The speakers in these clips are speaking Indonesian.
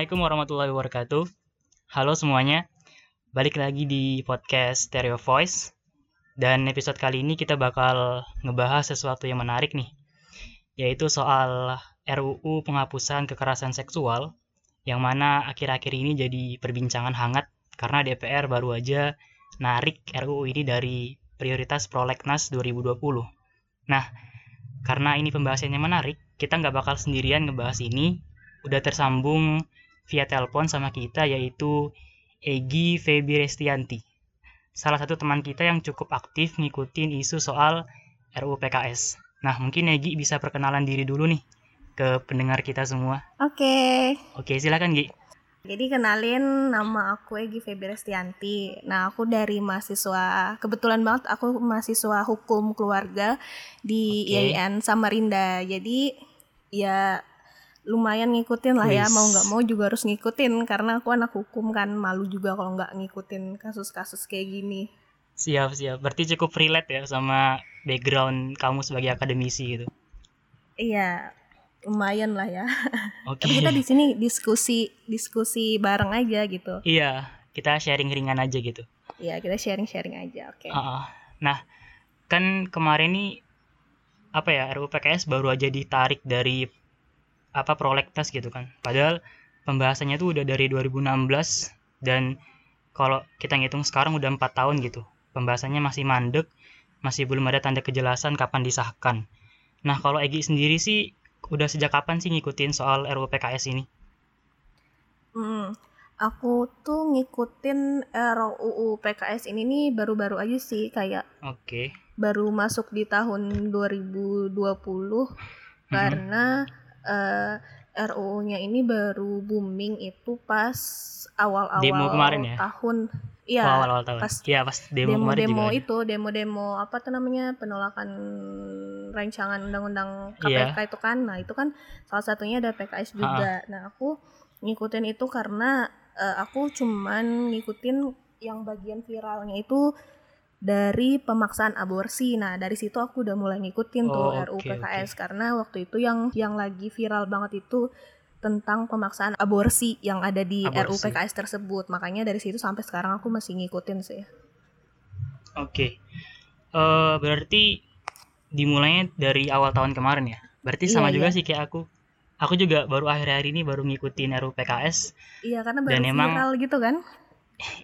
Assalamualaikum warahmatullahi wabarakatuh. Halo semuanya, balik lagi di podcast Stereo Voice. Dan episode kali ini kita bakal ngebahas sesuatu yang menarik nih, yaitu soal RUU penghapusan kekerasan seksual, yang mana akhir-akhir ini jadi perbincangan hangat karena DPR baru aja narik RUU ini dari prioritas prolegnas 2020. Nah, karena ini pembahasannya menarik, kita nggak bakal sendirian ngebahas ini. Udah tersambung via telepon sama kita yaitu Egi Febi Restianti. Salah satu teman kita yang cukup aktif ngikutin isu soal RUU PKS. Nah, mungkin Egi bisa perkenalan diri dulu nih ke pendengar kita semua. Oke. Oke, silakan Gi. Jadi kenalin nama aku Egi Febi Restianti. Nah, aku dari mahasiswa kebetulan banget aku mahasiswa hukum keluarga di Oke. IAIN Samarinda. Jadi ya lumayan ngikutin lah ya mau nggak mau juga harus ngikutin karena aku anak hukum kan malu juga kalau nggak ngikutin kasus-kasus kayak gini. Siap, siap. Berarti cukup relate ya sama background kamu sebagai akademisi gitu. Iya, lumayan lah ya. Oke. Tapi kita di sini diskusi diskusi bareng aja gitu. Iya, kita sharing ringan aja gitu. Iya, kita sharing-sharing aja. Oke. Heeh. Nah, kan kemarin nih apa ya RUU PKS baru aja ditarik dari apa prolegnas gitu kan. Padahal pembahasannya tuh udah dari 2016 dan kalau kita ngitung sekarang udah empat tahun gitu. Pembahasannya masih mandek, masih belum ada tanda kejelasan kapan disahkan. Nah, kalau Egi sendiri sih udah sejak kapan sih ngikutin soal RUU PKS ini? Hmm, aku tuh ngikutin RUU PKS ini nih baru-baru aja sih kayak Oke. baru masuk di tahun 2020 karena eh, RUU-nya ini baru booming itu pas awal-awal Demo kemarin ya? tahun. Oh, Iya, awal-awal tahun. pas Iya, pas demo, kemarin juga. demo-demo ya. itu, demo-demo apa tuh namanya penolakan rancangan undang-undang Iya. KPK itu kan. Nah, itu kan salah satunya ada PKS juga. Nah, aku ngikutin itu karena eh, aku cuman ngikutin yang bagian viralnya itu dari pemaksaan aborsi. Nah, dari situ aku udah mulai ngikutin tuh Oh, RUU PKS karena waktu itu yang yang lagi viral banget itu tentang pemaksaan aborsi yang ada di RUU. PKS tersebut. Makanya dari situ sampai sekarang aku masih ngikutin sih. Oke. Eh berarti dimulainya dari awal tahun kemarin ya. Berarti sama Iya, juga iya. sih kayak aku. Aku juga baru akhir-akhir ini baru ngikutin RUU PKS. Iya, karena baru Dan emang- viral gitu kan.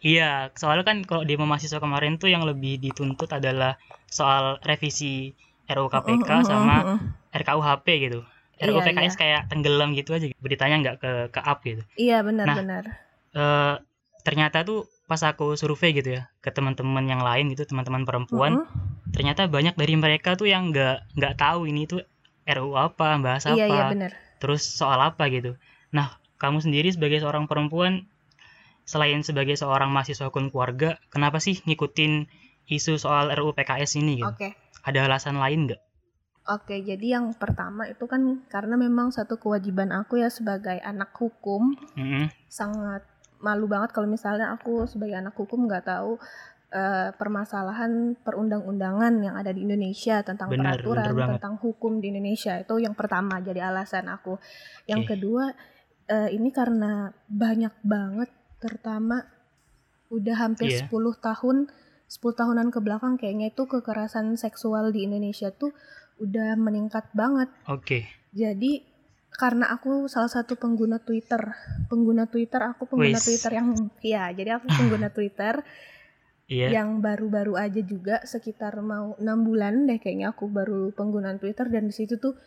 Iya, soalnya kan kalau demo mahasiswa kemarin tuh yang lebih dituntut adalah soal revisi RUU KPK Mm, mm, sama mm, mm. RKUHP gitu. RUU Iya, PKS kayak tenggelam gitu aja. Beritanya nggak ke ke up gitu. Iya, Nah, benar-benar. Eh ternyata tuh pas aku survei gitu ya ke teman-teman yang lain gitu, teman-teman perempuan, ternyata banyak dari mereka tuh yang nggak nggak tahu ini tuh RUU apa, bahas apa, Iya, iya benar. terus soal apa gitu. Nah, kamu sendiri sebagai seorang perempuan, selain sebagai seorang mahasiswa hukum keluarga, kenapa sih ngikutin isu soal RUU PKS ini gitu? Oke. Ada alasan lain nggak? Oke, jadi yang pertama itu kan karena memang satu kewajiban aku ya sebagai anak hukum Mm-mm. sangat malu banget kalau misalnya aku sebagai anak hukum nggak tahu eh, permasalahan perundang-undangan yang ada di Indonesia tentang Benar, peraturan banget. tentang hukum di Indonesia itu yang pertama jadi alasan aku. Yang Oke. kedua eh, ini karena banyak banget terutama udah hampir Iya. 10 tahun 10 tahunan ke belakang kayaknya itu kekerasan seksual di Indonesia tuh udah meningkat banget. Oke. Jadi karena aku salah satu pengguna Twitter, pengguna Twitter aku pengguna Wis. Twitter yang ya, jadi aku pengguna Twitter Iya. yang baru-baru aja juga sekitar mau enam bulan deh kayaknya aku baru penggunaan Twitter dan di situ tuh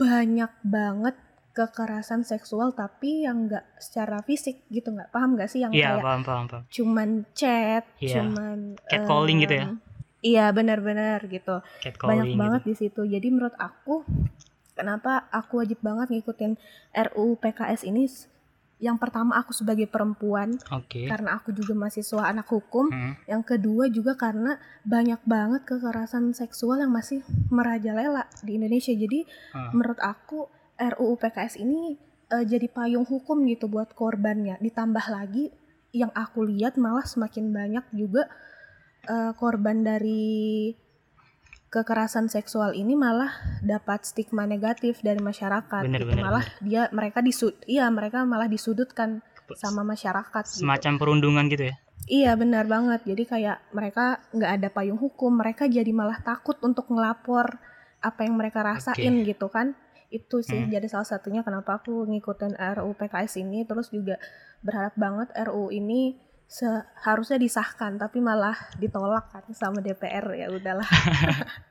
banyak banget kekerasan seksual tapi yang nggak secara fisik gitu nggak paham nggak sih yang Iya, kayak paham, paham, paham. cuman chat, Iya. cuman Catcalling gitu ya? Iya benar-benar gitu banyak banget gitu. di situ. Jadi menurut aku kenapa aku wajib banget ngikutin RUU PKS ini? Yang pertama aku sebagai perempuan Oke. karena aku juga mahasiswa anak hukum. Hmm. Yang kedua juga karena banyak banget kekerasan seksual yang masih merajalela di Indonesia. Jadi Ah. menurut aku RUU PKS ini eh, jadi payung hukum gitu buat korbannya. Ditambah lagi yang aku lihat malah semakin banyak juga eh, korban dari kekerasan seksual ini malah dapat stigma negatif dari masyarakat Bener, gitu. bener, malah dia mereka disud iya mereka malah disudutkan sama masyarakat gitu. semacam perundungan gitu ya Iya benar banget. Jadi kayak mereka nggak ada payung hukum, mereka jadi malah takut untuk ngelapor apa yang mereka rasain gitu kan. Itu sih Hmm. jadi salah satunya kenapa aku ngikutin RUU PKS ini. Terus juga berharap banget RUU ini seharusnya disahkan, tapi malah ditolak kan sama DPR ya udahlah.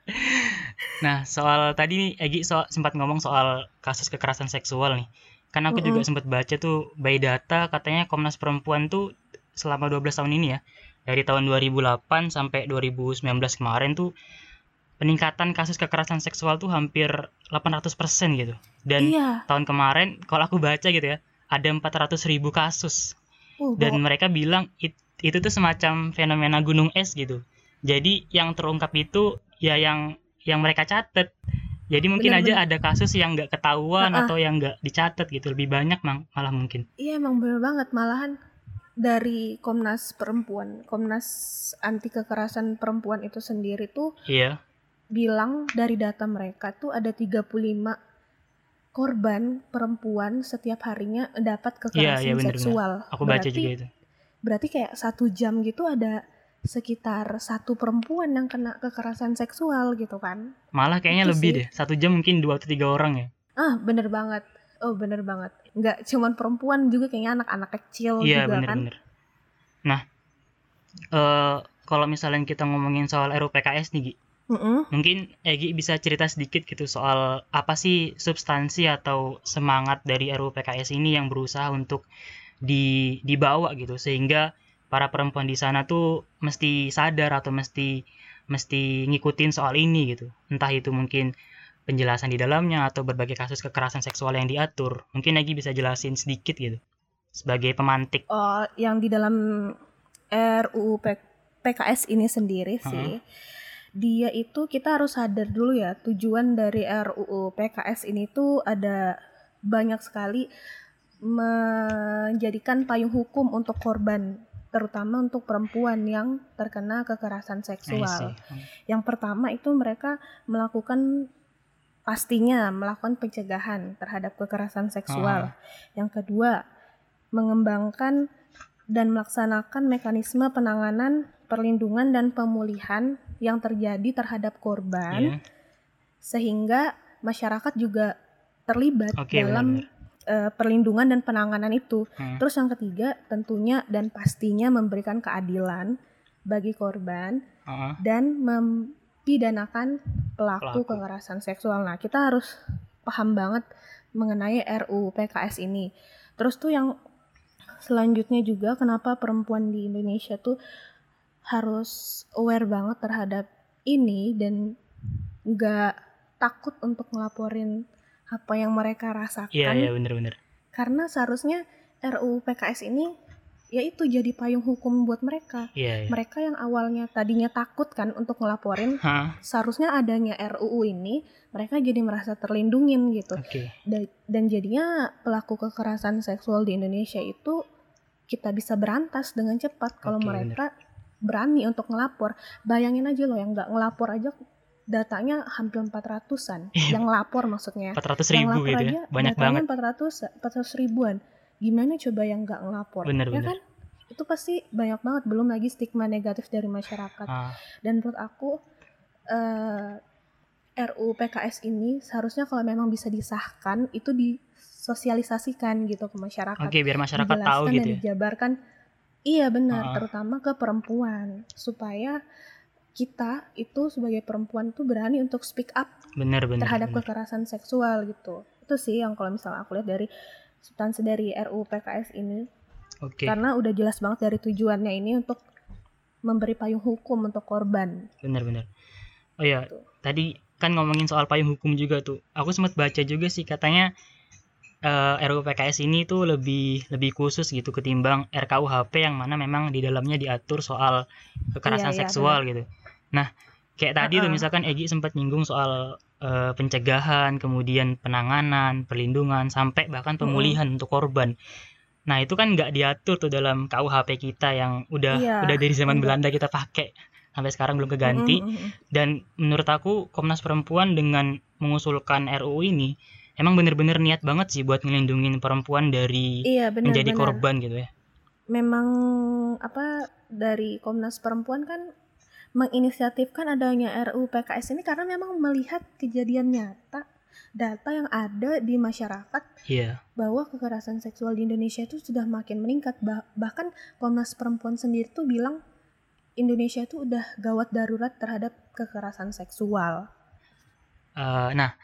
Nah, soal tadi Egi so- sempat ngomong soal kasus kekerasan seksual nih. Kan aku juga Mm-mm. sempat baca tuh by data katanya Komnas Perempuan tuh selama 12 tahun ini ya, dari tahun 2008 sampai 2019 kemarin tuh peningkatan kasus kekerasan seksual tuh hampir 800% gitu. Dan iya. tahun kemarin kalau aku baca gitu ya, ada 400 ribu kasus. Uh, Dan mereka bilang it- itu tuh semacam fenomena gunung es gitu. Jadi yang terungkap itu ya yang yang mereka catat. Jadi mungkin Bener-bener. aja ada kasus yang nggak ketahuan Heeh. atau yang nggak dicatat gitu. Lebih banyak mang- malah mungkin. Iya emang bener banget malahan dari Komnas Perempuan, Komnas Anti Kekerasan Perempuan itu sendiri tuh Iya. Bilang dari data mereka tuh ada 35 korban perempuan setiap harinya dapat kekerasan Iya, iya, bener-bener. seksual. Aku baca berarti, juga itu. Berarti kayak satu jam gitu ada sekitar satu perempuan yang kena kekerasan seksual gitu kan? Malah kayaknya Itu lebih sih. deh. Satu jam mungkin dua atau tiga orang ya. Ah bener banget. Oh bener banget. Nggak cuman perempuan juga kayaknya anak-anak kecil Iya juga kan? bener-bener. Nah, eh kalau misalnya kita ngomongin soal RUU PKS nih, Gi, Mm-mm. Mungkin Egi bisa cerita sedikit gitu soal apa sih substansi atau semangat dari RUU PKS ini yang berusaha untuk di dibawa gitu sehingga para perempuan di sana tuh mesti sadar atau mesti mesti ngikutin soal ini gitu. Entah itu mungkin penjelasan di dalamnya atau berbagai kasus kekerasan seksual yang diatur. Mungkin Egi bisa jelasin sedikit gitu sebagai pemantik. Oh, yang di dalam RUU PKS ini sendiri sih, dia itu kita harus sadar dulu ya tujuan dari RUU PKS ini tuh ada banyak sekali menjadikan payung hukum untuk korban, terutama untuk perempuan yang terkena kekerasan seksual. see. Yang pertama itu mereka melakukan pastinya melakukan pencegahan terhadap kekerasan seksual. Yang kedua, mengembangkan dan melaksanakan mekanisme penanganan, perlindungan dan pemulihan yang terjadi terhadap korban Iya. sehingga masyarakat juga terlibat Oke, dalam eh, perlindungan dan penanganan itu. Hmm. Terus yang ketiga, tentunya dan pastinya memberikan keadilan bagi korban Heeh. dan mempidanakan pelaku, Pelaku. kekerasan seksual. Nah, kita harus paham banget mengenai RUU PKS ini. Terus tuh yang selanjutnya juga kenapa perempuan di Indonesia tuh harus aware banget terhadap ini dan nggak takut untuk ngelaporin apa yang mereka rasakan Iya, iya bener-bener. karena seharusnya RUU PKS ini yaitu jadi payung hukum buat mereka Iya, iya. mereka yang awalnya tadinya takut kan untuk ngelaporin Hah, seharusnya adanya RUU ini mereka jadi merasa terlindungin gitu oke. Da- dan jadinya pelaku kekerasan seksual di Indonesia itu kita bisa berantas dengan cepat kalau Oke, mereka berani untuk ngelapor bayangin aja loh yang nggak ngelapor aja datanya hampir 400-an Iya. yang lapor maksudnya 400 yang ribu lapor gitu aja ya. Banyak banget. datanya 400 400 ribuan gimana coba yang nggak ngelapor Bener, ya bener. kan itu pasti banyak banget belum lagi stigma negatif dari masyarakat Ah, dan menurut aku eh RUU PKS ini seharusnya kalau memang bisa disahkan itu disosialisasikan gitu ke masyarakat Oke, biar masyarakat tahu gitu dan ya. Iya benar Ah. terutama ke perempuan supaya kita itu sebagai perempuan tuh berani untuk speak up Bener, bener. terhadap bener. kekerasan seksual gitu itu sih yang kalau misalnya aku lihat dari substansi dari RUU PKS ini Oke, karena udah jelas banget dari tujuannya ini untuk memberi payung hukum untuk korban bener. Oh ya, Tuh. tadi kan ngomongin soal payung hukum juga tuh. Aku sempat baca juga sih katanya eh, RUU PKS ini tuh lebih lebih khusus gitu ketimbang RKUHP yang mana memang di dalamnya diatur soal kekerasan Iya, iya, seksual gitu. Nah, kayak tadi tuh Uh-uh. misalkan Egi sempat nyinggung soal eh, pencegahan, kemudian penanganan, perlindungan, sampai bahkan pemulihan untuk korban. Nah, itu kan nggak diatur tuh dalam KUHP kita yang udah Iya, udah dari zaman enggak. Belanda kita pakai. sampai sekarang belum keganti Mm, mm, mm. dan menurut aku Komnas Perempuan dengan mengusulkan RUU ini emang bener-bener niat banget sih buat ngelindungin perempuan dari Iya benar menjadi benar. korban gitu ya Memang apa dari Komnas Perempuan kan menginisiatifkan adanya RUU PKS ini karena memang melihat kejadian nyata data yang ada di masyarakat iya bahwa kekerasan seksual di Indonesia itu sudah makin meningkat Bah- bahkan Komnas Perempuan sendiri tuh bilang Indonesia itu udah gawat darurat terhadap kekerasan seksual. Eh, nah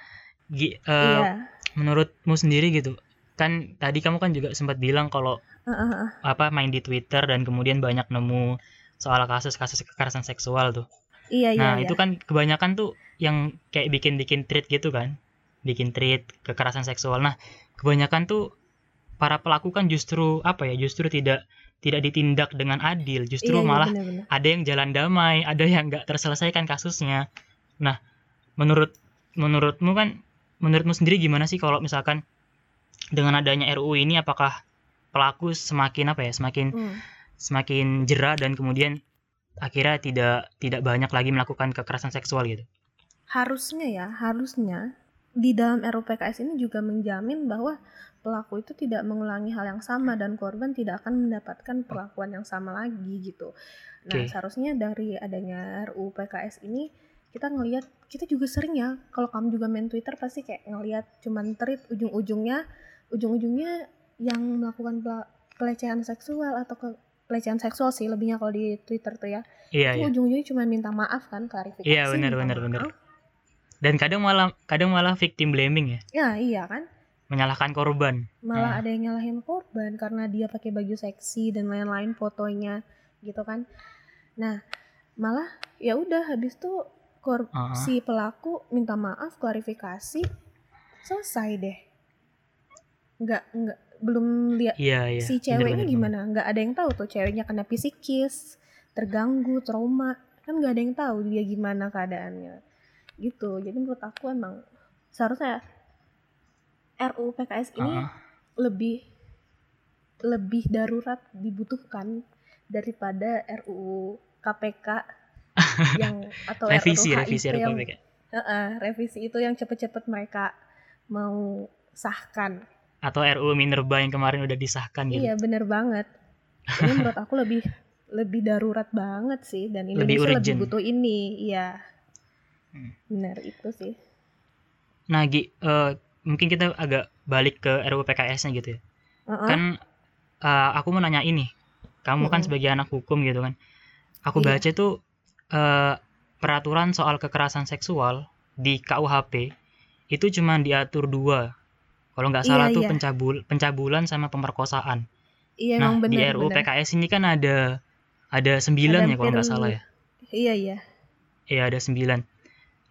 Gi, eh, iya. menurutmu sendiri gitu kan tadi kamu kan juga sempat bilang kalau Heeh, heeh. apa main di Twitter dan kemudian banyak nemu soal kasus-kasus kekerasan seksual tuh Iya iya. Nah, iya. itu kan kebanyakan tuh yang kayak bikin-bikin tweet gitu kan. Bikin tweet kekerasan seksual. Nah, kebanyakan tuh para pelaku kan justru apa ya? Justru tidak tidak ditindak dengan adil. Justru Iya, iya, malah benar-benar. ada yang jalan damai, ada yang nggak terselesaikan kasusnya. Nah, menurut menurutmu kan menurutmu sendiri gimana sih kalau misalkan dengan adanya RUU ini apakah pelaku semakin apa ya? Semakin Hmm. semakin jera dan kemudian akhirnya tidak tidak banyak lagi melakukan kekerasan seksual gitu. Harusnya ya, harusnya di dalam RUU PKS ini juga menjamin bahwa pelaku itu tidak mengulangi hal yang sama dan korban tidak akan mendapatkan perlakuan yang sama lagi gitu. Nah, Oke. seharusnya dari adanya RUU PKS ini kita ngelihat kita juga sering ya kalau kamu juga main Twitter pasti kayak ngelihat cuman tweet ujung-ujungnya ujung-ujungnya yang melakukan pelecehan seksual atau ke pelecehan seksual sih lebihnya kalau di Twitter tuh ya. Iya, itu iya. ujung-ujungnya cuma minta maaf kan klarifikasi. Iya, benar, benar, benar. Dan kadang malah kadang malah victim blaming ya, Ya iya kan. menyalahkan korban. malah Hmm. ada yang nyalahin korban karena dia pakai baju seksi dan lain-lain fotonya gitu kan nah malah ya udah habis tuh kor Ah. si pelaku minta maaf klarifikasi selesai deh. Nggak nggak belum lihat Iya, iya. si ceweknya gimana. Nggak ada yang tahu tuh ceweknya kena psikis terganggu trauma. Kan nggak ada yang tahu dia gimana keadaannya. Gitu. Jadi menurut aku emang seharusnya RUU PKS ini Ah. lebih lebih darurat dibutuhkan daripada RUU KPK yang atau Revisi, RUU revisi yang PK. Heeh, revisi itu yang cepet-cepet mereka mau sahkan. Atau RUU Minerba yang kemarin udah disahkan gitu. Iya bener banget. Ini menurut aku lebih lebih darurat banget sih dan Lebih Indonesia lebih, urgent. butuh ini. Iya. Hmm. Bener itu sih. Nah, Gi, eh, mungkin kita agak balik ke RUU PKS-nya gitu ya. Heeh. Kan eh, aku mau nanya ini. Kamu kan Mm-mm. sebagai anak hukum gitu kan. Aku Iya. baca tuh eh, peraturan soal kekerasan seksual di KUHP itu cuma diatur dua. Kalau nggak Iya, salah tuh iya. pencabul pencabulan sama pemerkosaan. Iya nah, emang di bener. RUU bener. PKS ini kan ada ada sembilan Ada ya kalau nggak salah ya. Iya iya. Iya ada sembilan.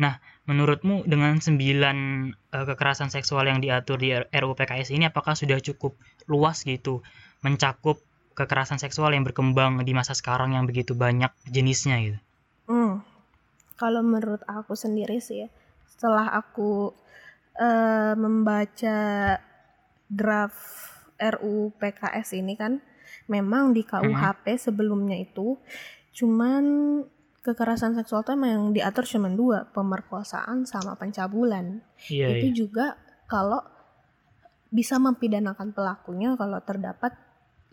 Nah, menurutmu dengan sembilan eh, kekerasan seksual yang diatur di RUU PKS ini apakah sudah cukup luas gitu mencakup kekerasan seksual yang berkembang di masa sekarang yang begitu banyak jenisnya gitu? Hmm. Kalau menurut aku sendiri sih ya, setelah aku eh, membaca draft RUU PKS ini kan, memang di KUHP sebelumnya itu cuman kekerasan seksual itu emang yang diatur cuma dua, pemerkosaan sama pencabulan. Iya, itu iya. juga kalau bisa mempidanakan pelakunya kalau terdapat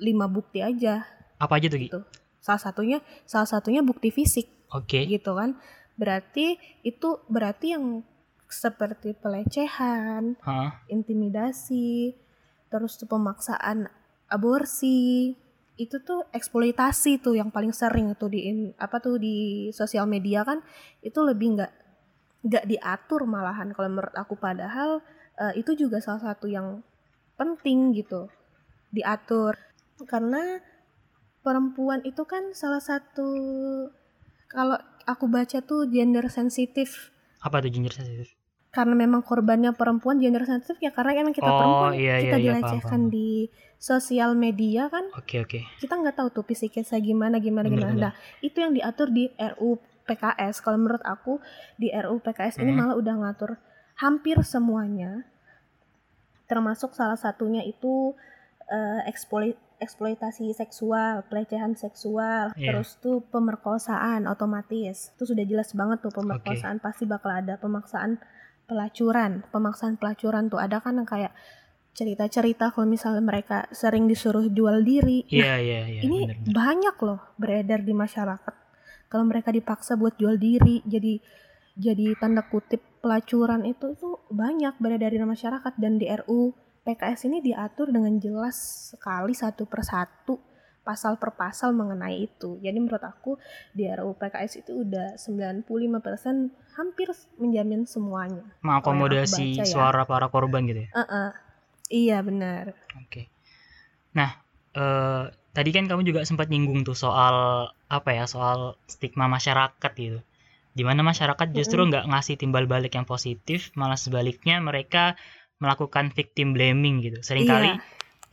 lima bukti aja Apa aja tuh, Gi? gitu. Salah satunya salah satunya bukti fisik Oke. gitu kan berarti itu berarti yang seperti pelecehan Heeh. intimidasi terus tuh pemaksaan aborsi itu tuh eksploitasi tuh yang paling sering tuh di apa tuh di sosial media kan itu lebih nggak nggak diatur malahan kalau menurut aku padahal eh, itu juga salah satu yang penting gitu diatur karena perempuan itu kan salah satu kalau aku baca tuh gender sensitif Apa tuh gender sensitif? karena memang korbannya perempuan gender sensitif ya karena emang kita Oh, perempuan iya, kita iya, iya, dilecehkan paham. di sosial media kan Oke, oke. kita nggak tahu tuh psikisnya gimana gimana Bener, gimana bener. nah itu yang diatur di RU PKS kalau menurut aku di RU PKS ini Hmm. malah udah ngatur hampir semuanya termasuk salah satunya itu eksploit eksploitasi seksual, pelecehan seksual, Iya. terus tuh pemerkosaan otomatis. Itu sudah jelas banget tuh pemerkosaan pasti bakal ada pemaksaan pelacuran. Pemaksaan pelacuran tuh ada kan yang kayak cerita-cerita kalau misalnya mereka sering disuruh jual diri. Nah, Iya, iya, iya. ini bener, bener. banyak loh beredar di masyarakat. Kalau mereka dipaksa buat jual diri, jadi jadi tanda kutip pelacuran itu itu banyak beredar di masyarakat dan di RU PKS ini diatur dengan jelas sekali satu persatu pasal per pasal mengenai itu. Jadi menurut aku di RU PKS itu udah 95% hampir menjamin semuanya. mengakomodasi baca ya. suara para korban gitu ya. Eh-eh. Iya benar. Oke. Nah, eh, tadi kan kamu juga sempat nyinggung tuh soal apa ya, soal stigma masyarakat gitu. Di mana masyarakat justru nggak ngasih timbal balik yang positif, malah sebaliknya mereka melakukan victim blaming gitu. Seringkali Iya.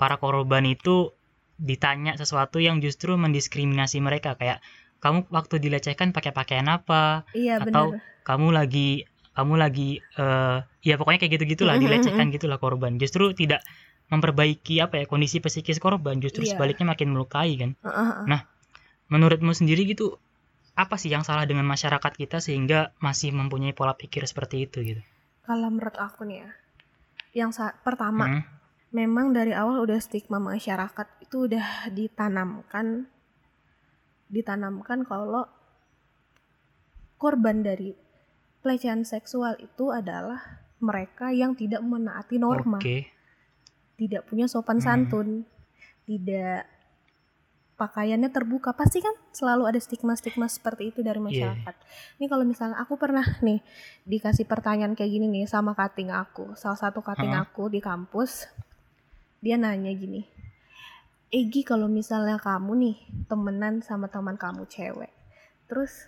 para korban itu ditanya sesuatu yang justru mendiskriminasi mereka kayak kamu waktu dilecehkan pakai pakaian apa, Iya Atau benar. kamu lagi kamu lagi eh ya pokoknya kayak gitu gitulah Mm-mm, dilecehkan gitulah korban justru tidak memperbaiki apa ya kondisi psikis korban justru Iya. sebaliknya makin melukai kan Heeh. Nah, menurutmu sendiri gitu apa sih yang salah dengan masyarakat kita sehingga masih mempunyai pola pikir seperti itu gitu Kalau menurut aku nih ya, yang sa- pertama Hmm, memang dari awal udah stigma masyarakat itu udah ditanamkan ditanamkan kalau korban dari pelecehan seksual itu adalah mereka yang tidak menaati norma, oke. Tidak punya sopan Hmm. santun, tidak pakaiannya terbuka. Pasti kan selalu ada stigma-stigma seperti itu dari Iya. masyarakat. Ini kalau misalnya aku pernah nih dikasih pertanyaan kayak gini nih sama kating aku, salah satu kating Hah? aku di kampus, dia nanya gini, Egi kalau misalnya kamu nih temenan sama teman kamu cewek, terus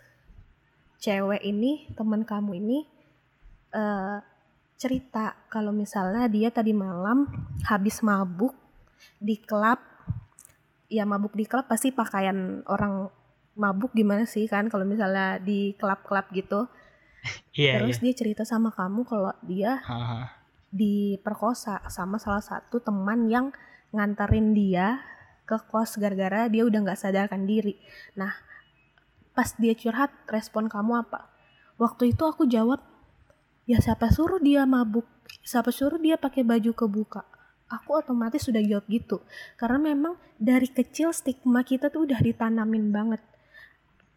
cewek ini teman kamu ini eh, cerita kalau misalnya dia tadi malam habis mabuk di klub, ya mabuk di klub pasti pakaian orang mabuk gimana sih kan kalau misalnya di klub-klub gitu, iya terus iya dia cerita sama kamu kalau dia Haha. diperkosa sama salah satu teman yang nganterin dia ke kos gara-gara dia udah nggak sadarkan diri. Nah, pas dia curhat, respon kamu apa? Waktu itu aku jawab, ya siapa suruh dia mabuk? Siapa suruh dia pakai baju kebuka? Aku otomatis sudah jawab gitu. Karena memang dari kecil stigma kita tuh udah ditanamin banget.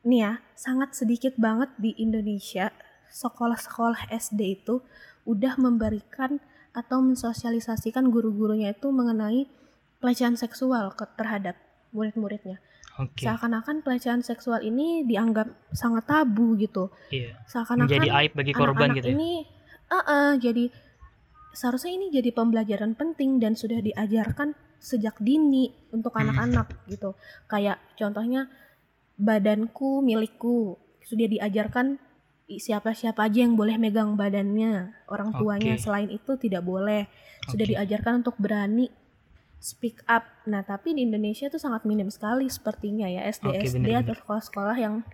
Nih ya, sangat sedikit banget di Indonesia sekolah-sekolah SD itu udah memberikan atau mensosialisasikan guru-gurunya itu mengenai pelecehan seksual ke terhadap murid-muridnya. oke Seakan-akan pelecehan seksual ini dianggap sangat tabu gitu. iya Seakan-akan menjadi aib bagi korban anak-anak gitu ya ini uh-uh, jadi seharusnya ini jadi pembelajaran penting dan sudah diajarkan sejak dini untuk Hmm. anak-anak gitu. Kayak contohnya badanku milikku sudah diajarkan siapa-siapa aja yang boleh megang badannya orang tuanya Oke. selain itu tidak boleh sudah Oke. diajarkan untuk berani speak up nah tapi di Indonesia itu sangat minim sekali sepertinya ya SD Oke, SD atau sekolah-sekolah yang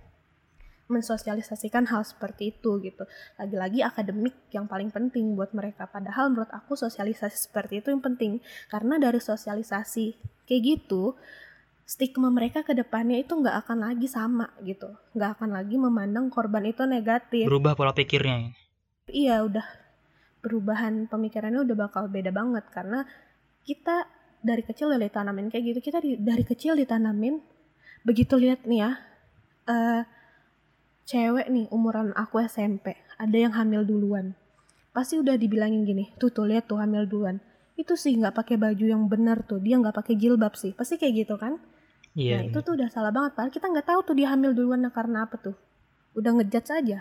mensosialisasikan hal seperti itu gitu. Lagi-lagi akademik yang paling penting buat mereka. Padahal menurut aku sosialisasi seperti itu yang penting. Karena dari sosialisasi kayak gitu stigma mereka ke depannya itu nggak akan lagi sama gitu. Nggak akan lagi memandang korban itu negatif. Berubah pola pikirnya iya udah. Perubahan pemikirannya udah bakal beda banget. Karena kita dari kecil udah ditanamin kayak gitu. Kita di- dari kecil ditanamin. Begitu lihat nih ya eh cewek nih umuran aku SMP ada yang hamil duluan. Pasti udah dibilangin gini tuh tuh lihat tuh hamil duluan. Itu sih nggak pakai baju yang benar tuh dia nggak pakai jilbab sih pasti kayak gitu kan? Iya nah itu bener. tuh udah salah banget padahal kita nggak tahu tuh dia hamil duluan karena apa tuh. Udah ngejudge aja.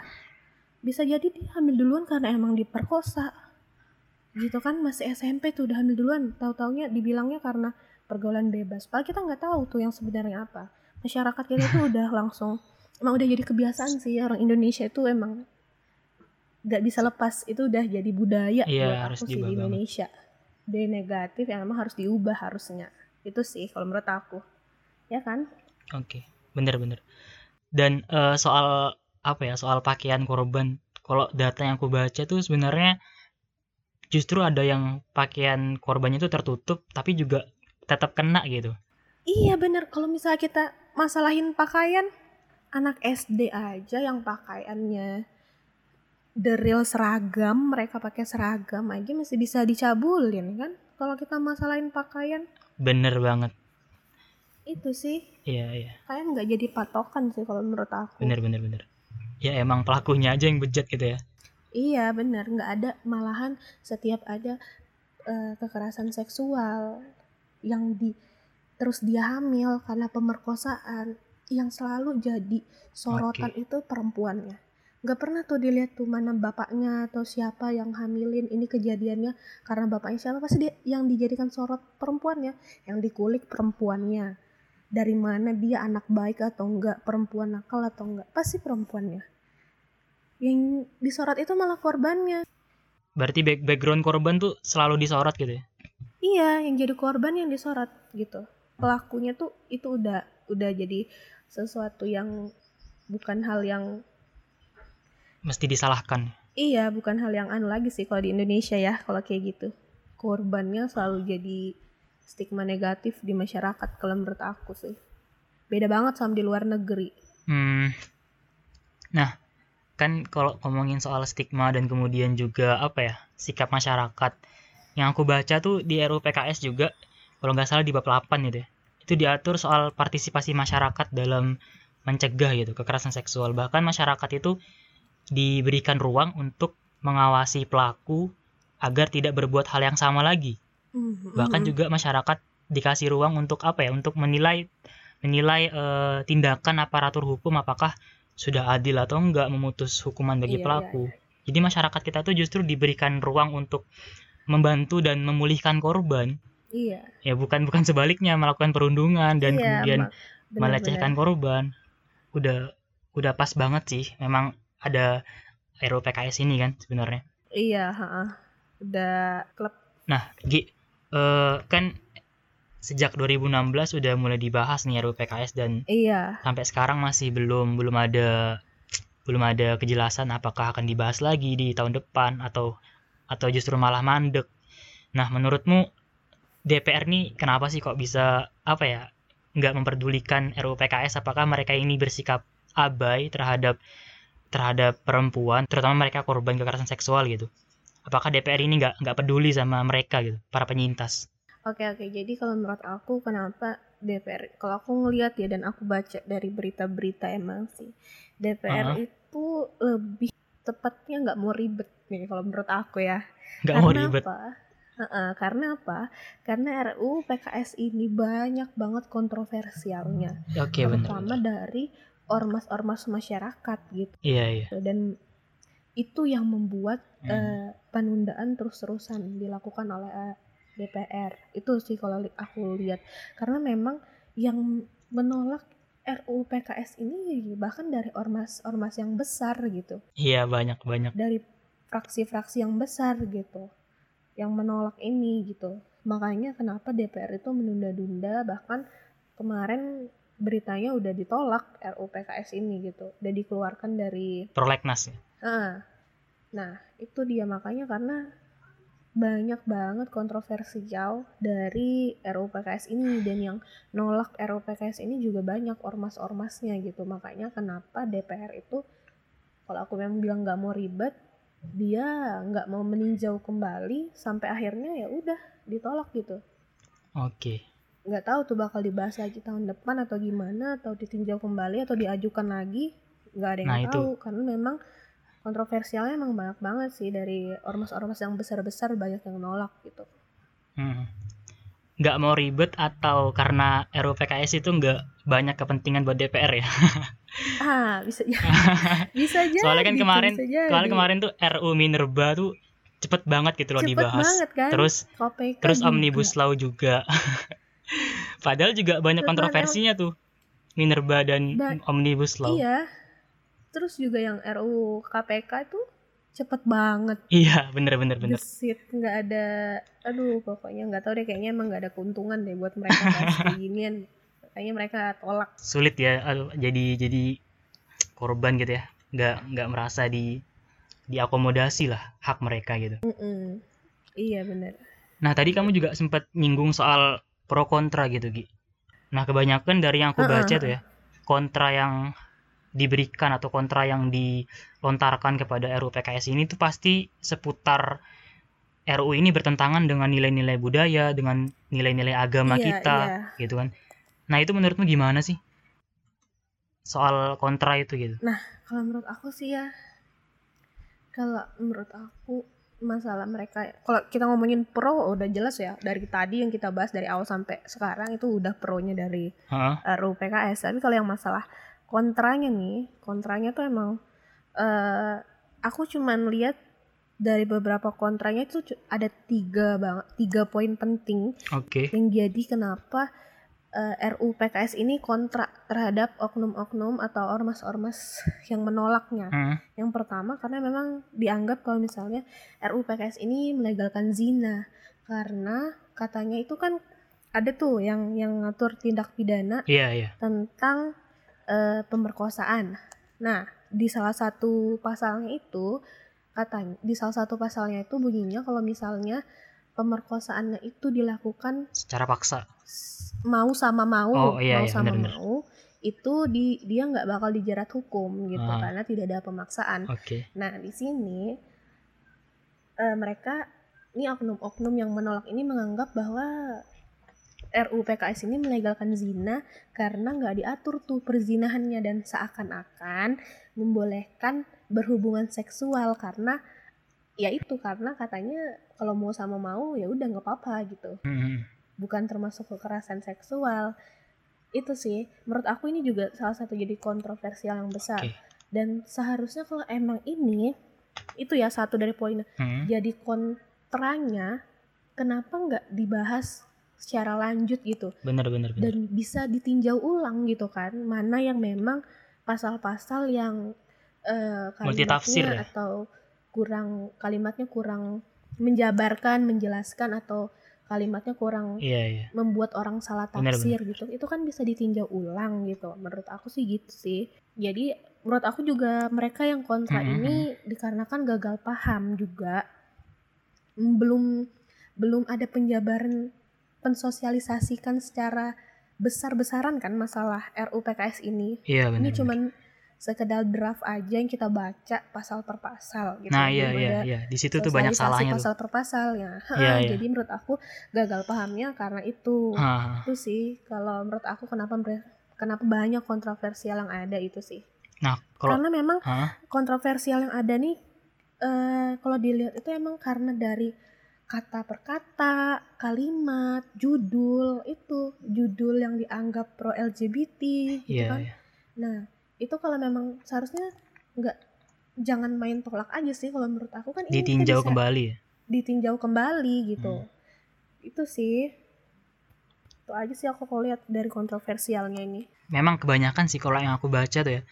Bisa jadi dia hamil duluan karena emang diperkosa. Gitu kan masih SMP tuh udah hamil duluan tahu-taunya dibilangnya karena pergaulan bebas. Padahal kita nggak tahu tuh yang sebenarnya apa. Masyarakat kita tuh udah langsung emang udah jadi kebiasaan sih orang Indonesia itu emang nggak bisa lepas itu udah jadi budaya Iya, buat harus aku sih di. Indonesia budaya negatif yang emang harus diubah harusnya itu sih kalau menurut aku ya kan Oke, bener-bener. Dan eh, soal apa ya, soal pakaian korban, kalau data yang aku baca tuh sebenarnya justru ada yang pakaian korbannya itu tertutup, tapi juga tetap kena gitu. Iya bener, kalau misalnya kita masalahin pakaian, anak SD aja yang pakaiannya the real seragam, mereka pakai seragam aja masih bisa dicabulin kan? Kalau kita masalahin pakaian. Bener banget. Itu sih. Iya, iya. Kayak nggak jadi patokan sih kalau menurut aku. Bener, bener, bener. Ya emang pelakunya aja yang bejat gitu ya. Iya bener, nggak ada malahan setiap ada uh, kekerasan seksual yang di terus dia hamil karena pemerkosaan yang selalu jadi sorotan okay. itu perempuannya. Nggak pernah tuh dilihat tuh mana bapaknya atau siapa yang hamilin ini kejadiannya karena bapaknya siapa pasti dia yang dijadikan sorot perempuannya yang dikulik perempuannya. Dari mana dia anak baik atau enggak perempuan nakal atau enggak pasti perempuannya. Yang disorot itu malah korbannya. Berarti back background korban tuh selalu disorot gitu ya? Iya yang jadi korban yang disorot gitu. Pelakunya tuh itu udah udah jadi sesuatu yang bukan hal yang mesti disalahkan. Iya bukan hal yang anu lagi sih kalau di Indonesia ya kalau kayak gitu. Korbannya selalu jadi stigma negatif di masyarakat kalau menurut aku sih. Beda banget sama di luar negeri. Hmm. nah kan kalau ngomongin soal stigma dan kemudian juga apa ya sikap masyarakat. Yang aku baca tuh di RUU PKS juga kalau nggak salah di bab 8 gitu ya itu diatur soal partisipasi masyarakat dalam mencegah gitu kekerasan seksual. Bahkan masyarakat itu diberikan ruang untuk mengawasi pelaku agar tidak berbuat hal yang sama lagi. Mm-hmm. bahkan juga masyarakat dikasih ruang untuk apa ya untuk menilai menilai e, tindakan aparatur hukum apakah sudah adil atau enggak memutus hukuman bagi iya, pelaku. iya, iya. jadi masyarakat kita tuh justru diberikan ruang untuk membantu dan memulihkan korban Iya. Ya bukan bukan sebaliknya melakukan perundungan dan iya, kemudian bener, melecehkan korban. Udah udah pas banget sih. Memang ada RUU PKS ini kan sebenarnya. Iya, heeh. Udah klub. Nah, Gi, uh, kan sejak 2016 udah mulai dibahas nih RUU PKS dan iya. sampai sekarang masih belum belum ada belum ada kejelasan apakah akan dibahas lagi di tahun depan atau atau justru malah mandek. Nah, menurutmu DPR nih kenapa sih kok bisa apa ya nggak memperdulikan RUU PKS apakah mereka ini bersikap abai terhadap terhadap perempuan terutama mereka korban kekerasan seksual gitu? Apakah DPR ini nggak nggak peduli sama mereka gitu para penyintas? Oke oke. Jadi kalau menurut aku kenapa DPR kalau aku ngelihat ya dan aku baca dari berita-berita emang sih DPR uh -huh. itu lebih tepatnya nggak mau ribet nih kalau menurut aku ya. Nggak mau ribet. apa? Uh, karena apa? Karena RUU PKS ini banyak banget kontroversialnya, okay, terutama bener. dari ormas-ormas masyarakat gitu. Iya iya. Dan itu yang membuat hmm. uh, penundaan terus-terusan dilakukan oleh uh, eh, DPR. Itu sih kalau li aku lihat, karena memang yang menolak RUU PKS ini bahkan dari ormas-ormas yang besar gitu. Iya banyak banyak. Dari fraksi-fraksi yang besar gitu yang menolak ini gitu. Makanya kenapa DPR itu menunda-dunda bahkan kemarin beritanya udah ditolak RUU PKS ini gitu. Udah dikeluarkan dari prolegnas ya. Nah, nah, itu dia makanya karena banyak banget kontroversial dari RUU PKS ini dan yang nolak RUU PKS ini juga banyak ormas-ormasnya gitu. Makanya kenapa DPR itu kalau aku memang bilang nggak mau ribet dia nggak mau meninjau kembali sampai akhirnya ya udah ditolak gitu. Oke. Okay. Nggak tahu tuh bakal dibahas lagi tahun depan atau gimana atau ditinjau kembali atau diajukan lagi nggak ada yang nah, tahu itu. karena memang kontroversialnya emang banyak banget sih dari ormas-ormas yang besar-besar banyak yang nolak gitu. Hmm nggak mau ribet atau karena RUU PKS itu nggak banyak kepentingan buat DPR ya? ah bisa jadi. bisa aja. Soalnya kan kemarin, soalnya kemarin tuh RUU Minerba tuh cepet banget gitu loh cepet dibahas. Banget kan? Terus KPK terus juga. omnibus law juga. Padahal juga banyak kontroversinya tuh Minerba dan ba omnibus law. Iya. Terus juga yang RUU KPK itu cepet banget. Iya bener bener bener. Gesit nggak ada aduh pokoknya nggak tahu deh kayaknya emang nggak ada keuntungan deh buat mereka kayak ginian kayaknya mereka tolak. Sulit ya jadi jadi korban gitu ya. Nggak nggak merasa di diakomodasi lah hak mereka gitu. Mm -mm. iya bener. Nah tadi kamu juga sempat nyinggung soal pro kontra gitu Gi. Nah, kebanyakan dari yang aku Heeh, baca tuh ya, kontra yang diberikan atau kontra yang dilontarkan kepada RUU PKS ini tuh pasti seputar RUU ini bertentangan dengan nilai-nilai budaya, dengan nilai-nilai agama Iya, kita, iya. gitu kan. Nah, itu menurutmu gimana sih? Soal kontra itu gitu. Kalau menurut aku sih ya, kalau menurut aku masalah mereka, kalau kita ngomongin pro udah jelas ya dari tadi yang kita bahas dari awal sampai sekarang itu udah pro-nya dari Heeh. RUU PKS. Tapi kalau yang masalah kontranya nih, kontranya tuh emang eh aku cuman lihat dari beberapa kontranya itu ada tiga banget, tiga poin penting Oke. yang jadi kenapa eh, RUU PKS ini kontra terhadap oknum-oknum atau ormas-ormas yang menolaknya. Heeh. Yang pertama karena memang dianggap kalau misalnya RUU PKS ini melegalkan zina karena katanya itu kan ada tuh yang yang ngatur tindak pidana Iya, iya. tentang eh, pemerkosaan. Nah, di salah satu pasalnya itu katanya di salah satu pasalnya itu bunyinya kalau misalnya pemerkosaannya itu dilakukan Secara paksa. mau sama mau, Oh, iya, mau iya, sama benar-benar. mau itu di dia nggak bakal dijerat hukum gitu Ah. karena tidak ada pemaksaan. Oke. Nah, di sini eh, mereka ini oknum-oknum yang menolak ini menganggap bahwa RUU PKS ini melegalkan zina karena nggak diatur tuh perzinahannya dan seakan-akan membolehkan berhubungan seksual karena ya itu karena katanya kalau mau sama mau ya udah nggak apa-apa gitu Hmm. bukan termasuk kekerasan seksual itu sih menurut aku ini juga salah satu jadi kontroversial yang besar Oke. dan seharusnya kalau emang ini itu ya satu dari poinnya Hmm. jadi kontranya kenapa nggak dibahas secara lanjut gitu Bener, bener, bener. dan bisa ditinjau ulang gitu kan mana yang memang pasal-pasal yang Multitafsir kalimatnya ya? atau kurang kalimatnya kurang menjabarkan menjelaskan atau kalimatnya kurang Iya, iya. membuat orang salah Benar, tafsir gitu itu kan bisa ditinjau ulang gitu menurut aku sih gitu sih jadi menurut aku juga mereka yang kontra Mm-mm. ini dikarenakan gagal paham juga Mm, belum belum ada penjabaran pensosialisasikan secara besar-besaran kan masalah RUU PKS ini Iya, bener. ini cuman sekedar draft aja yang kita baca pasal per pasal gitu Nah, iya, iya, iya. Di situ tuh banyak salahnya tuh. pasal per pasalnya Ha, Iya, iya. jadi menurut aku gagal pahamnya karena itu Hah. itu sih kalau menurut aku kenapa kenapa banyak kontroversial yang ada itu sih Nah, kalau karena memang Hah? kontroversial yang ada nih eh kalau dilihat itu emang karena dari kata per kata kalimat judul itu judul yang dianggap pro LGBT gitu Iya, kan iya. nah itu kalau memang seharusnya nggak jangan main tolak aja sih kalau menurut aku kan ini ditinjau bisa kembali ya. ditinjau kembali gitu Hmm. itu sih itu aja sih aku kalau lihat dari kontroversialnya ini Memang kebanyakan sih kalau yang aku baca tuh ya,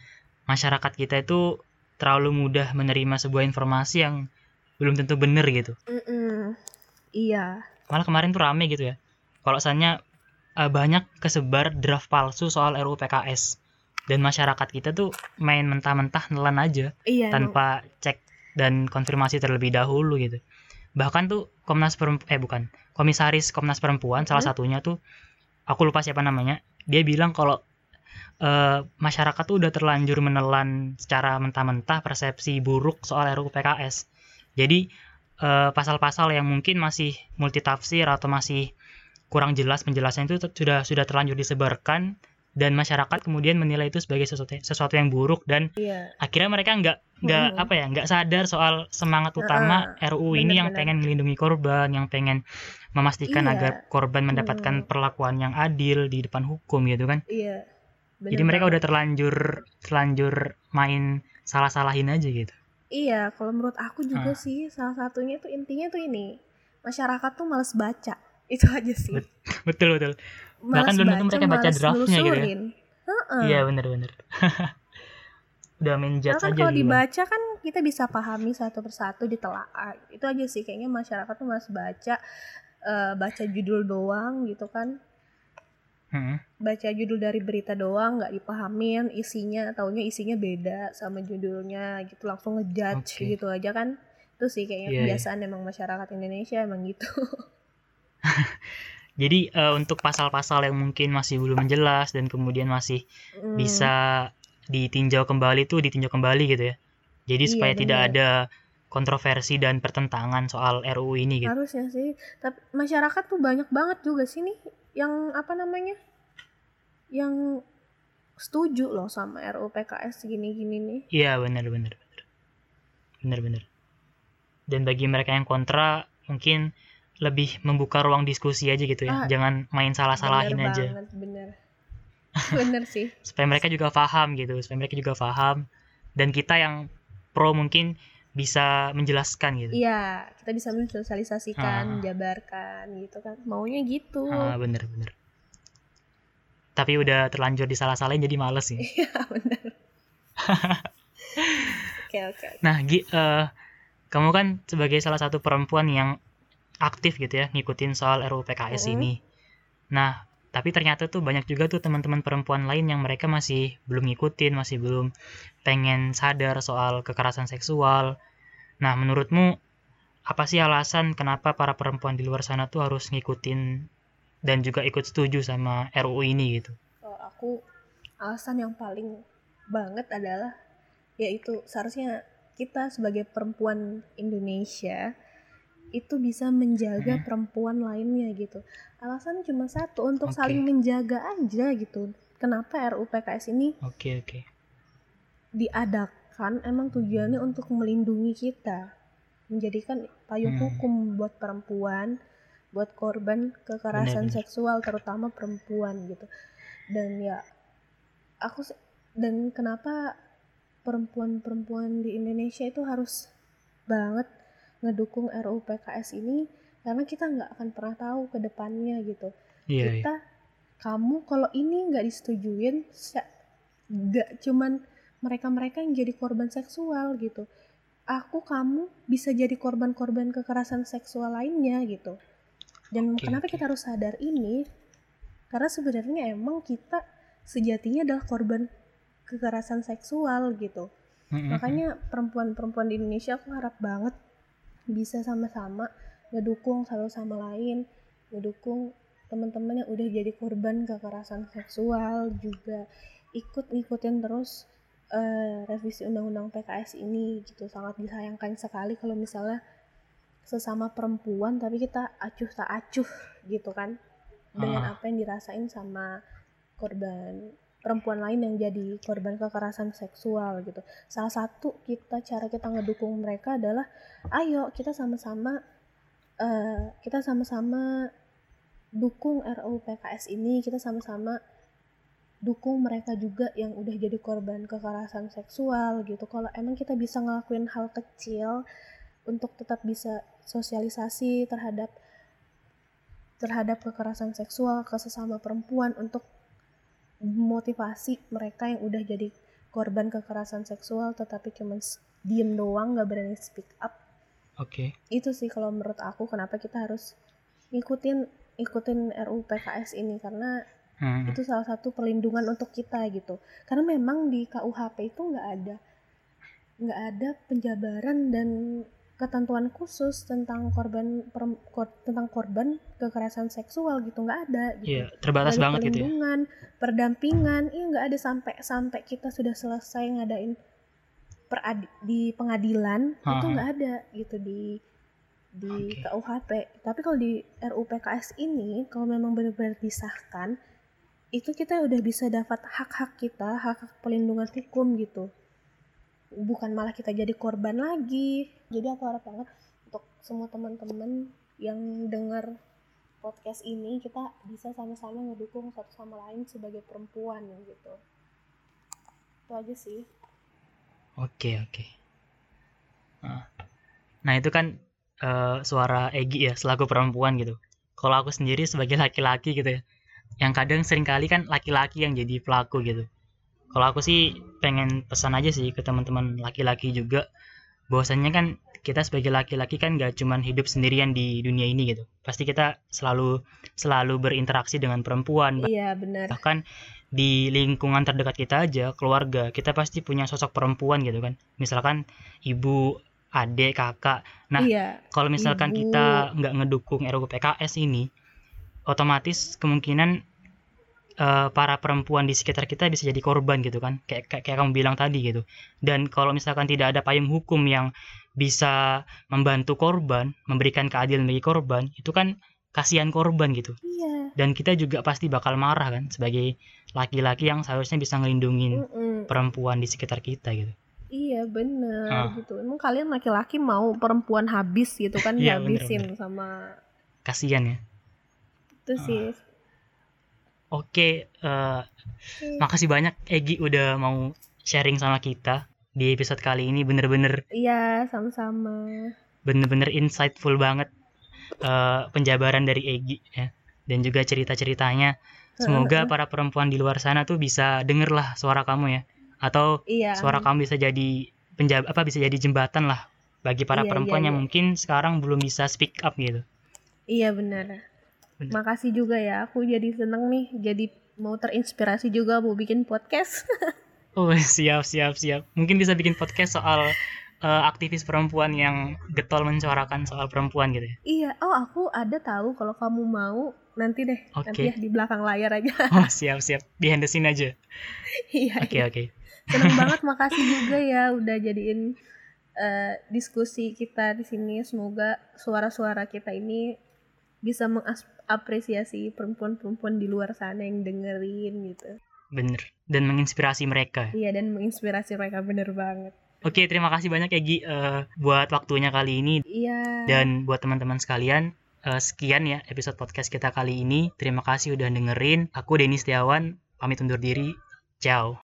masyarakat kita itu terlalu mudah menerima sebuah informasi yang belum tentu benar gitu. Mm-mm. iya Malah kemarin tuh rame gitu ya. Kalau misalnya eh, banyak kesebar draft palsu soal RUU PKS dan masyarakat kita tuh main mentah-mentah nelan aja iya tanpa cek dan konfirmasi terlebih dahulu gitu. Bahkan tuh Komnas Perempuan eh bukan, Komisaris Komnas Perempuan salah Hmm. satunya tuh aku lupa siapa namanya. Dia bilang kalau eh, masyarakat tuh udah terlanjur menelan secara mentah-mentah persepsi buruk soal RUU PKS. Jadi eh, pasal-pasal yang mungkin masih multitafsir atau masih kurang jelas penjelasan itu sudah sudah terlanjur disebarkan dan masyarakat kemudian menilai itu sebagai sesuatu sesuatu yang buruk dan iya akhirnya mereka nggak nggak Mm-mm. apa ya nggak sadar soal semangat utama RUU ini yang pengen melindungi korban yang pengen memastikan Iya. agar korban mendapatkan Mm. perlakuan yang adil di depan hukum gitu kan iya bener jadi mereka banget. udah terlanjur terlanjur main salah-salahin aja gitu iya kalau menurut aku juga Ah. sih salah satunya tuh intinya tuh ini masyarakat tuh males baca itu aja sih Bet- betul betul Males bahkan belum tentu mereka baca males draftnya gitu ya. Heeh. iya bener-bener udah kan aja kalau duluan. dibaca kan kita bisa pahami satu persatu ditelaah. Itu aja sih kayaknya masyarakat tuh malas baca eh, baca judul doang gitu kan. Mm-mm. Baca judul dari berita doang nggak dipahamin isinya, taunya isinya beda sama judulnya gitu langsung ngejudge Oke. gitu aja kan. Itu sih kayaknya Iya, iya. kebiasaan emang masyarakat Indonesia emang gitu. Jadi uh, untuk pasal-pasal yang mungkin masih belum jelas dan kemudian masih Mm, bisa ditinjau kembali tuh ditinjau kembali gitu ya. Jadi Iya, supaya tidak benar. ada kontroversi dan pertentangan soal RUU ini gitu. harusnya sih tapi masyarakat tuh banyak banget juga sih nih yang apa namanya yang setuju loh sama RUU PKS gini-gini nih Iya benar benar benar benar benar. Dan bagi mereka yang kontra mungkin lebih membuka ruang diskusi aja gitu ya. Ah, Jangan main salah-salahin bener aja. banget bener bener sih Supaya mereka juga paham gitu. Supaya mereka juga paham. Dan kita yang pro mungkin bisa menjelaskan gitu. iya kita bisa mensosialisasikan Ah. menjabarkan gitu kan maunya gitu Ah, bener bener. Tapi udah terlanjur disalah-salahin jadi males sih. iya bener oke oke Nah, Gi, eh, kamu kan sebagai salah satu perempuan yang aktif gitu ya ngikutin soal RUU PKS Mm-mm. ini. Nah, tapi ternyata tuh banyak juga tuh teman-teman perempuan lain yang mereka masih belum ngikutin, masih belum pengen sadar soal kekerasan seksual. Nah, menurutmu apa sih alasan kenapa para perempuan di luar sana tuh harus ngikutin dan juga ikut setuju sama RUU ini gitu? Kalau aku alasan yang paling banget adalah yaitu seharusnya kita sebagai perempuan Indonesia itu bisa menjaga Mhm. perempuan lainnya gitu. Alasan cuma satu untuk Oke. saling menjaga aja gitu. Kenapa RUU PKS ini Oke, oke. diadakan emang tujuannya untuk melindungi kita, menjadikan payung Hmm. hukum buat perempuan, buat korban kekerasan Benar-benar. seksual terutama perempuan gitu. Dan ya aku dan kenapa perempuan-perempuan di Indonesia itu harus banget ngedukung RUU PKS ini karena kita nggak akan pernah tahu ke depannya gitu Iya, iya. kita kamu kalau ini nggak disetujuin nggak cuman mereka-mereka yang jadi korban seksual gitu aku kamu bisa jadi korban-korban kekerasan seksual lainnya gitu dan Oke, kenapa oke. kita harus sadar ini karena sebenarnya emang kita sejatinya adalah korban kekerasan seksual gitu Mm-mm. makanya perempuan-perempuan di Indonesia aku harap banget bisa sama-sama ngedukung satu sama lain ngedukung teman-teman yang udah jadi korban kekerasan seksual juga ikut ngikutin terus eh, revisi undang-undang PKS ini gitu sangat disayangkan sekali kalau misalnya sesama perempuan tapi kita acuh tak acuh gitu kan dengan Ah. apa yang dirasain sama korban perempuan lain yang jadi korban kekerasan seksual gitu. Salah satu kita cara kita ngedukung mereka adalah ayo kita sama-sama eh, kita sama-sama dukung RUU PKS ini kita sama-sama dukung mereka juga yang udah jadi korban kekerasan seksual gitu. Kalau emang kita bisa ngelakuin hal kecil untuk tetap bisa sosialisasi terhadap terhadap kekerasan seksual ke sesama perempuan untuk motivasi mereka yang udah jadi korban kekerasan seksual tetapi cuma diem doang nggak berani speak up Oke. itu sih kalau menurut aku kenapa kita harus ngikutin ikutin RUU PKS ini karena Hmm. itu salah satu perlindungan untuk kita gitu karena memang di KUHP itu nggak ada nggak ada penjabaran dan ketentuan khusus tentang korban perem- kor- tentang korban kekerasan seksual gitu nggak ada gitu Iya, terbatas ada banget gitu ya. perdampingan, iya nggak ada sampai sampai kita sudah selesai ngadain peradi di pengadilan itu nggak ada gitu di di Oke. KUHP. Tapi kalau di RUU PKS ini kalau memang benar-benar disahkan itu kita udah bisa dapat hak-hak kita, hak-hak pelindungan hukum gitu. Bukan malah kita jadi korban lagi. Jadi aku harap banget untuk semua teman-teman yang dengar podcast ini kita bisa sama-sama ngedukung satu sama lain sebagai perempuan gitu. Itu aja sih. Oke, oke. Nah, Nah, itu kan eh, suara Egi ya selaku perempuan gitu. Kalau aku sendiri sebagai laki-laki gitu ya. Yang kadang sering kali kan laki-laki yang jadi pelaku gitu. Kalau aku sih pengen pesan aja sih ke teman-teman laki-laki juga bahwasannya kan kita sebagai laki-laki kan gak cuman hidup sendirian di dunia ini gitu. Pasti kita selalu selalu berinteraksi dengan perempuan, Iya benar. bahkan di lingkungan terdekat kita aja keluarga kita pasti punya sosok perempuan gitu kan misalkan ibu adik kakak nah Iya. kalau misalkan ibu. kita nggak ngedukung RUU PKS ini otomatis kemungkinan uh, para perempuan di sekitar kita bisa jadi korban gitu kan. Kayak, kayak kayak kamu bilang tadi gitu. Dan kalau misalkan tidak ada payung hukum yang bisa membantu korban memberikan keadilan bagi korban itu kan kasihan korban gitu. Iya. Dan kita juga pasti bakal marah kan sebagai laki-laki yang seharusnya bisa ngelindungin Mm-mm. perempuan di sekitar kita gitu. Iya bener Ah. gitu. Emang kalian laki-laki mau perempuan habis gitu kan Iya, dihabisin sama kasihan ya. Itu Ah. sih oke eh, makasih banyak Egi udah mau sharing sama kita di episode kali ini. Bener-bener iya sama-sama. bener-bener insightful banget eh, penjabaran dari Egi ya. Dan juga cerita-ceritanya. Semoga para perempuan di luar sana tuh bisa denger lah suara kamu ya. Atau iya. suara kamu bisa jadi penjab apa bisa jadi jembatan lah bagi para Iya, perempuan iya, yang iya. mungkin sekarang belum bisa speak up gitu. Iya benar Bener. makasih juga ya aku jadi seneng nih jadi mau terinspirasi juga mau bikin podcast. Oh siap siap siap. Mungkin bisa bikin podcast soal eh, aktivis perempuan yang getol mensuarakan soal perempuan gitu ya? Iya oh aku ada tahu kalau kamu mau nanti deh nanti Oke. ya di belakang layar aja. Oh siap siap. Behind the scene aja. Iya oke oke. Seneng banget makasih juga ya udah jadiin eh, diskusi kita di sini. Semoga suara-suara kita ini bisa mengapresiasi perempuan-perempuan di luar sana yang dengerin gitu bener dan menginspirasi mereka iya dan menginspirasi mereka bener banget oke terima kasih banyak Egi eh, buat waktunya kali ini iya Dan buat teman-teman sekalian, eh, sekian ya episode podcast kita kali ini. Terima kasih udah dengerin. Aku Denny Setiawan, pamit undur diri. Ciao.